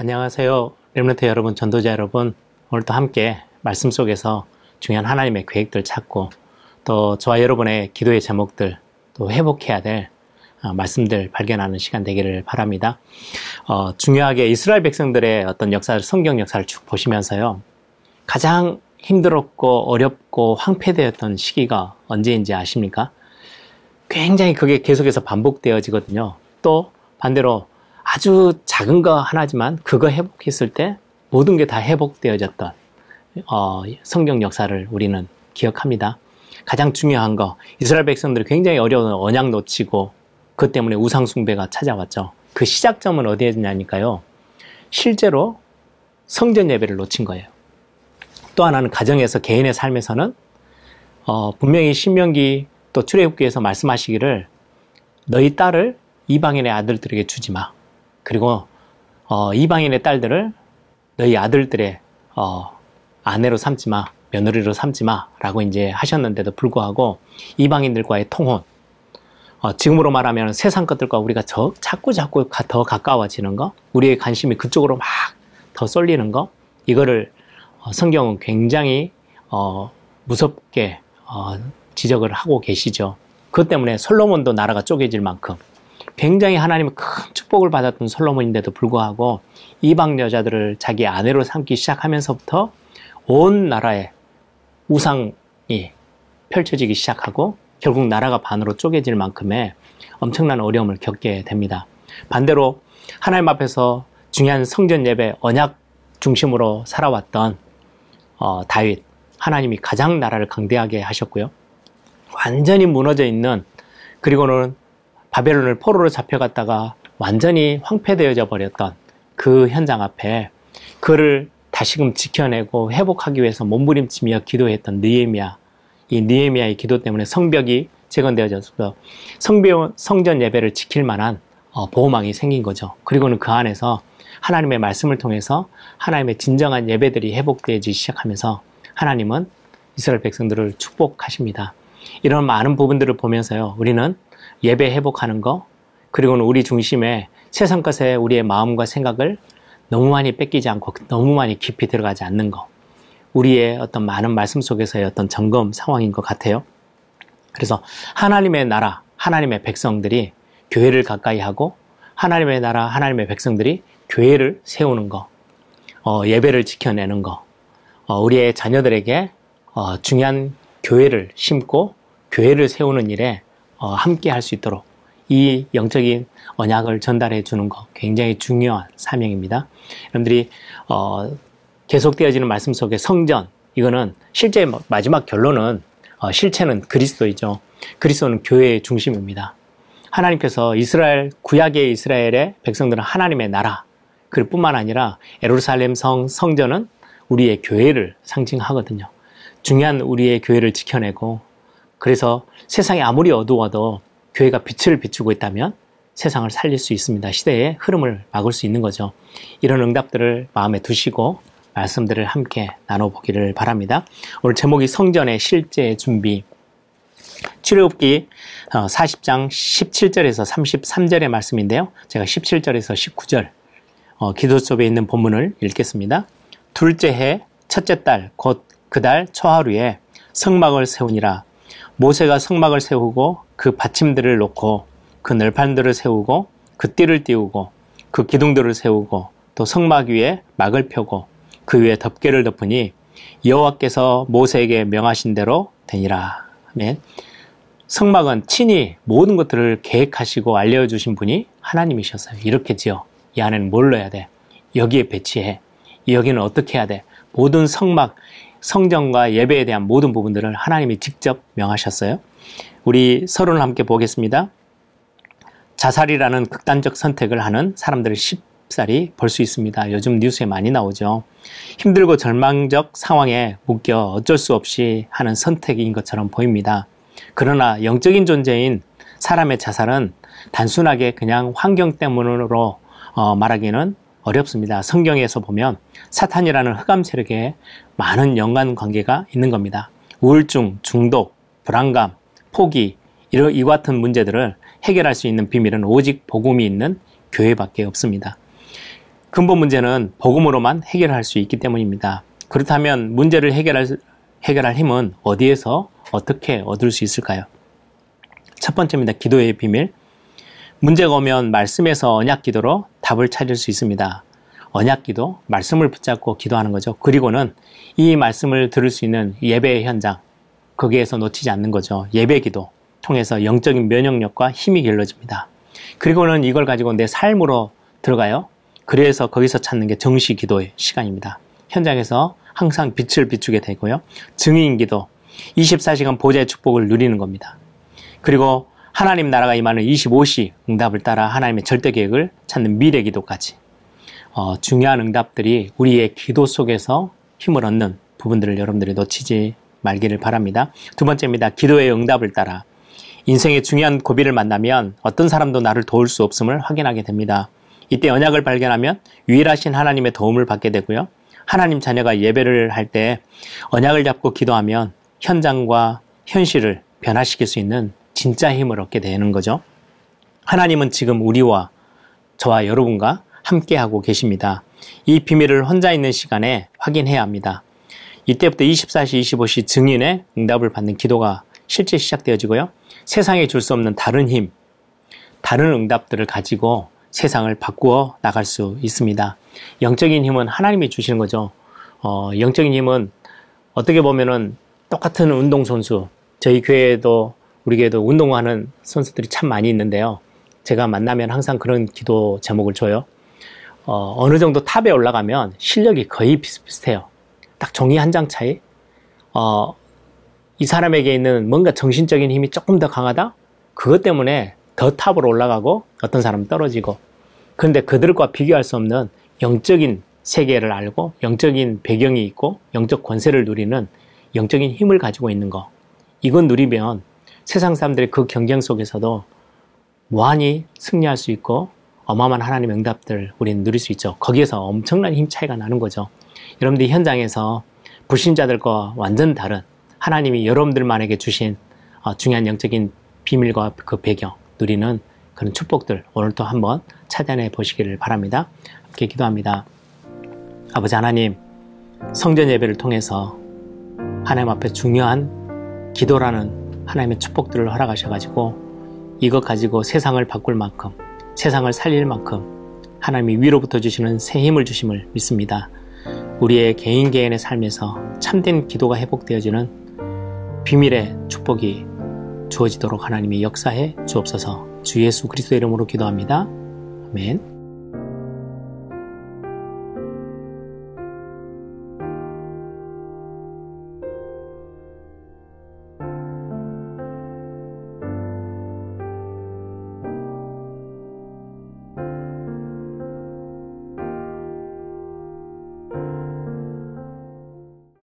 안녕하세요. 렘런트 여러분, 전도자 여러분. 오늘도 함께 말씀 속에서 중요한 하나님의 계획들 찾고 또 저와 여러분의 기도의 제목들 또 회복해야 될 어, 말씀들 발견하는 시간 되기를 바랍니다. 어, 중요하게 이스라엘 백성들의 어떤 역사를, 성경 역사를 쭉 보시면서요. 가장 힘들었고 어렵고 황폐되었던 시기가 언제인지 아십니까? 굉장히 그게 계속해서 반복되어지거든요. 또 반대로 아주 작은 거 하나지만 그거 회복했을 때 모든 게 다 회복되어졌던 어, 성경 역사를 우리는 기억합니다. 가장 중요한 거 이스라엘 백성들이 굉장히 어려운 언약 놓치고 그 때문에 우상 숭배가 찾아왔죠. 그 시작점은 어디에있냐니까요. 실제로 성전 예배를 놓친 거예요. 또 하나는 가정에서 개인의 삶에서는 어, 분명히 신명기 또 출애굽기에서 말씀하시기를 너희 딸을 이방인의 아들들에게 주지 마. 그리고 어, 이방인의 딸들을 너희 아들들의 어, 아내로 삼지 마, 며느리로 삼지 마라고 이제 하셨는데도 불구하고 이방인들과의 통혼, 어, 지금으로 말하면 세상 것들과 우리가 저, 자꾸 자꾸 가, 더 가까워지는 거, 우리의 관심이 그쪽으로 막 더 쏠리는 거, 이거를 어, 성경은 굉장히 어, 무섭게 어, 지적을 하고 계시죠. 그것 때문에 솔로몬도 나라가 쪼개질 만큼 굉장히 하나님의 큰 축복을 받았던 솔로몬인데도 불구하고 이방 여자들을 자기 아내로 삼기 시작하면서부터 온 나라에 우상이 펼쳐지기 시작하고 결국 나라가 반으로 쪼개질 만큼의 엄청난 어려움을 겪게 됩니다. 반대로 하나님 앞에서 중요한 성전 예배 언약 중심으로 살아왔던 어, 다윗 하나님이 가장 나라를 강대하게 하셨고요. 완전히 무너져 있는 그리고는 바벨론을 포로로 잡혀갔다가 완전히 황폐되어져 버렸던 그 현장 앞에 그를 다시금 지켜내고 회복하기 위해서 몸부림치며 기도했던 느에미아 이 느에미아의 기도 때문에 성벽이 재건되어져서 성벽 성전 예배를 지킬 만한 어, 보호망이 생긴 거죠. 그리고는 그 안에서 하나님의 말씀을 통해서 하나님의 진정한 예배들이 회복되어지기 시작하면서 하나님은 이스라엘 백성들을 축복하십니다. 이런 많은 부분들을 보면서요, 우리는 예배 회복하는 거, 그리고는 우리 중심에 세상 것에 우리의 마음과 생각을 너무 많이 뺏기지 않고 너무 많이 깊이 들어가지 않는 거. 우리의 어떤 많은 말씀 속에서의 어떤 점검 상황인 것 같아요. 그래서 하나님의 나라, 하나님의 백성들이 교회를 가까이 하고 하나님의 나라, 하나님의 백성들이 교회를 세우는 거, 어, 예배를 지켜내는 거, 어, 우리의 자녀들에게 어, 중요한 교회를 심고 교회를 세우는 일에 어, 함께 할 수 있도록 이 영적인 언약을 전달해 주는 거 굉장히 중요한 사명입니다. 여러분들이 어, 계속되어지는 말씀 속에 성전 이거는 실제 마지막 결론은 어, 실체는 그리스도이죠. 그리스도는 교회의 중심입니다. 하나님께서 이스라엘 구약의 이스라엘의 백성들은 하나님의 나라 그뿐만 아니라 에루살렘 성 성전은 우리의 교회를 상징하거든요. 중요한 우리의 교회를 지켜내고 그래서 세상이 아무리 어두워도 교회가 빛을 비추고 있다면 세상을 살릴 수 있습니다. 시대의 흐름을 막을 수 있는 거죠. 이런 응답들을 마음에 두시고 말씀들을 함께 나눠보기를 바랍니다. 오늘 제목이 성전의 실제 준비. 출애굽기 40장 17절에서 33절의 말씀인데요. 제가 17절에서 19절 어, 기도 속에 있는 본문을 읽겠습니다. 둘째 해 첫째 달 곧 그 달 초하루에 성막을 세우니라 모세가 성막을 세우고 그 받침들을 놓고 그 널판들을 세우고 그 띠를 띄우고 그 기둥들을 세우고 또 성막 위에 막을 펴고 그 위에 덮개를 덮으니 여호와께서 모세에게 명하신 대로 되니라. 아멘. 성막은 친히 모든 것들을 계획하시고 알려주신 분이 하나님이셨어요. 이렇게 지어. 이 안에는 뭘 넣어야 돼? 여기에 배치해. 여기는 어떻게 해야 돼? 모든 성막, 성전과 예배에 대한 모든 부분들을 하나님이 직접 명하셨어요. 우리 서론을 함께 보겠습니다. 자살이라는 극단적 선택을 하는 사람들을 쉽사리 볼 수 있습니다. 요즘 뉴스에 많이 나오죠. 힘들고 절망적 상황에 묶여 어쩔 수 없이 하는 선택인 것처럼 보입니다. 그러나 영적인 존재인 사람의 자살은 단순하게 그냥 환경 때문으로 어, 말하기는 어렵습니다. 성경에서 보면 사탄이라는 흑암 세력에 많은 연관 관계가 있는 겁니다. 우울증, 중독, 불안감, 포기, 이 같은 문제들을 해결할 수 있는 비밀은 오직 복음이 있는 교회밖에 없습니다. 근본 문제는 복음으로만 해결할 수 있기 때문입니다. 그렇다면 문제를 해결할, 해결할 힘은 어디에서 어떻게 얻을 수 있을까요? 첫 번째입니다. 기도의 비밀. 문제가 오면 말씀에서 언약 기도로 답을 찾을 수 있습니다. 언약 기도, 말씀을 붙잡고 기도하는 거죠. 그리고는 이 말씀을 들을 수 있는 예배의 현장, 거기에서 놓치지 않는 거죠. 예배 기도 통해서 영적인 면역력과 힘이 길러집니다. 그리고는 이걸 가지고 내 삶으로 들어가요. 그래서 거기서 찾는 게 정시 기도의 시간입니다. 현장에서 항상 빛을 비추게 되고요. 증인 기도, 24시간 보좌의 축복을 누리는 겁니다. 그리고 하나님 나라가 임하는 25시 응답을 따라 하나님의 절대 계획을 찾는 미래 기도까지 어, 중요한 응답들이 우리의 기도 속에서 힘을 얻는 부분들을 여러분들이 놓치지 말기를 바랍니다. 두 번째입니다. 기도의 응답을 따라 인생의 중요한 고비를 만나면 어떤 사람도 나를 도울 수 없음을 확인하게 됩니다. 이때 언약을 발견하면 유일하신 하나님의 도움을 받게 되고요. 하나님 자녀가 예배를 할 때 언약을 잡고 기도하면 현장과 현실을 변화시킬 수 있는 진짜 힘을 얻게 되는 거죠. 하나님은 지금 우리와 저와 여러분과 함께하고 계십니다. 이 비밀을 혼자 있는 시간에 확인해야 합니다. 이때부터 24시, 25시 증인의 응답을 받는 기도가 실제 시작되어지고요. 세상에 줄 수 없는 다른 힘, 다른 응답들을 가지고 세상을 바꾸어 나갈 수 있습니다. 영적인 힘은 하나님이 주시는 거죠. 어, 영적인 힘은 어떻게 보면은 똑같은 운동선수, 저희 교회에도 우리 교회도 운동하는 선수들이 참 많이 있는데요. 제가 만나면 항상 그런 기도 제목을 줘요. 어, 어느 정도 탑에 올라가면 실력이 거의 비슷비슷해요. 딱 종이 한 장 차이. 어, 이 사람에게 있는 뭔가 정신적인 힘이 조금 더 강하다? 그것 때문에 더 탑으로 올라가고 어떤 사람은 떨어지고. 그런데 그들과 비교할 수 없는 영적인 세계를 알고 영적인 배경이 있고 영적 권세를 누리는 영적인 힘을 가지고 있는 거. 이건 누리면 세상 사람들의 그 경쟁 속에서도 무한히 승리할 수 있고 어마어마한 하나님의 응답들 우리는 누릴 수 있죠. 거기에서 엄청난 힘 차이가 나는 거죠. 여러분들 현장에서 불신자들과 완전 다른 하나님이 여러분들만에게 주신 어, 중요한 영적인 비밀과 그 배경 누리는 그런 축복들 오늘도 한번 찾아내 보시기를 바랍니다. 함께 기도합니다. 아버지 하나님, 성전 예배를 통해서 하나님 앞에 중요한 기도라는 하나님의 축복들을 허락하셔가지고 이것 가지고 세상을 바꿀 만큼 세상을 살릴 만큼 하나님이 위로부터 주시는 새 힘을 주심을 믿습니다. 우리의 개인 개인의 삶에서 참된 기도가 회복되어지는 비밀의 축복이 주어지도록 하나님이 역사해 주옵소서 주 예수 그리스도 이름으로 기도합니다. 아멘.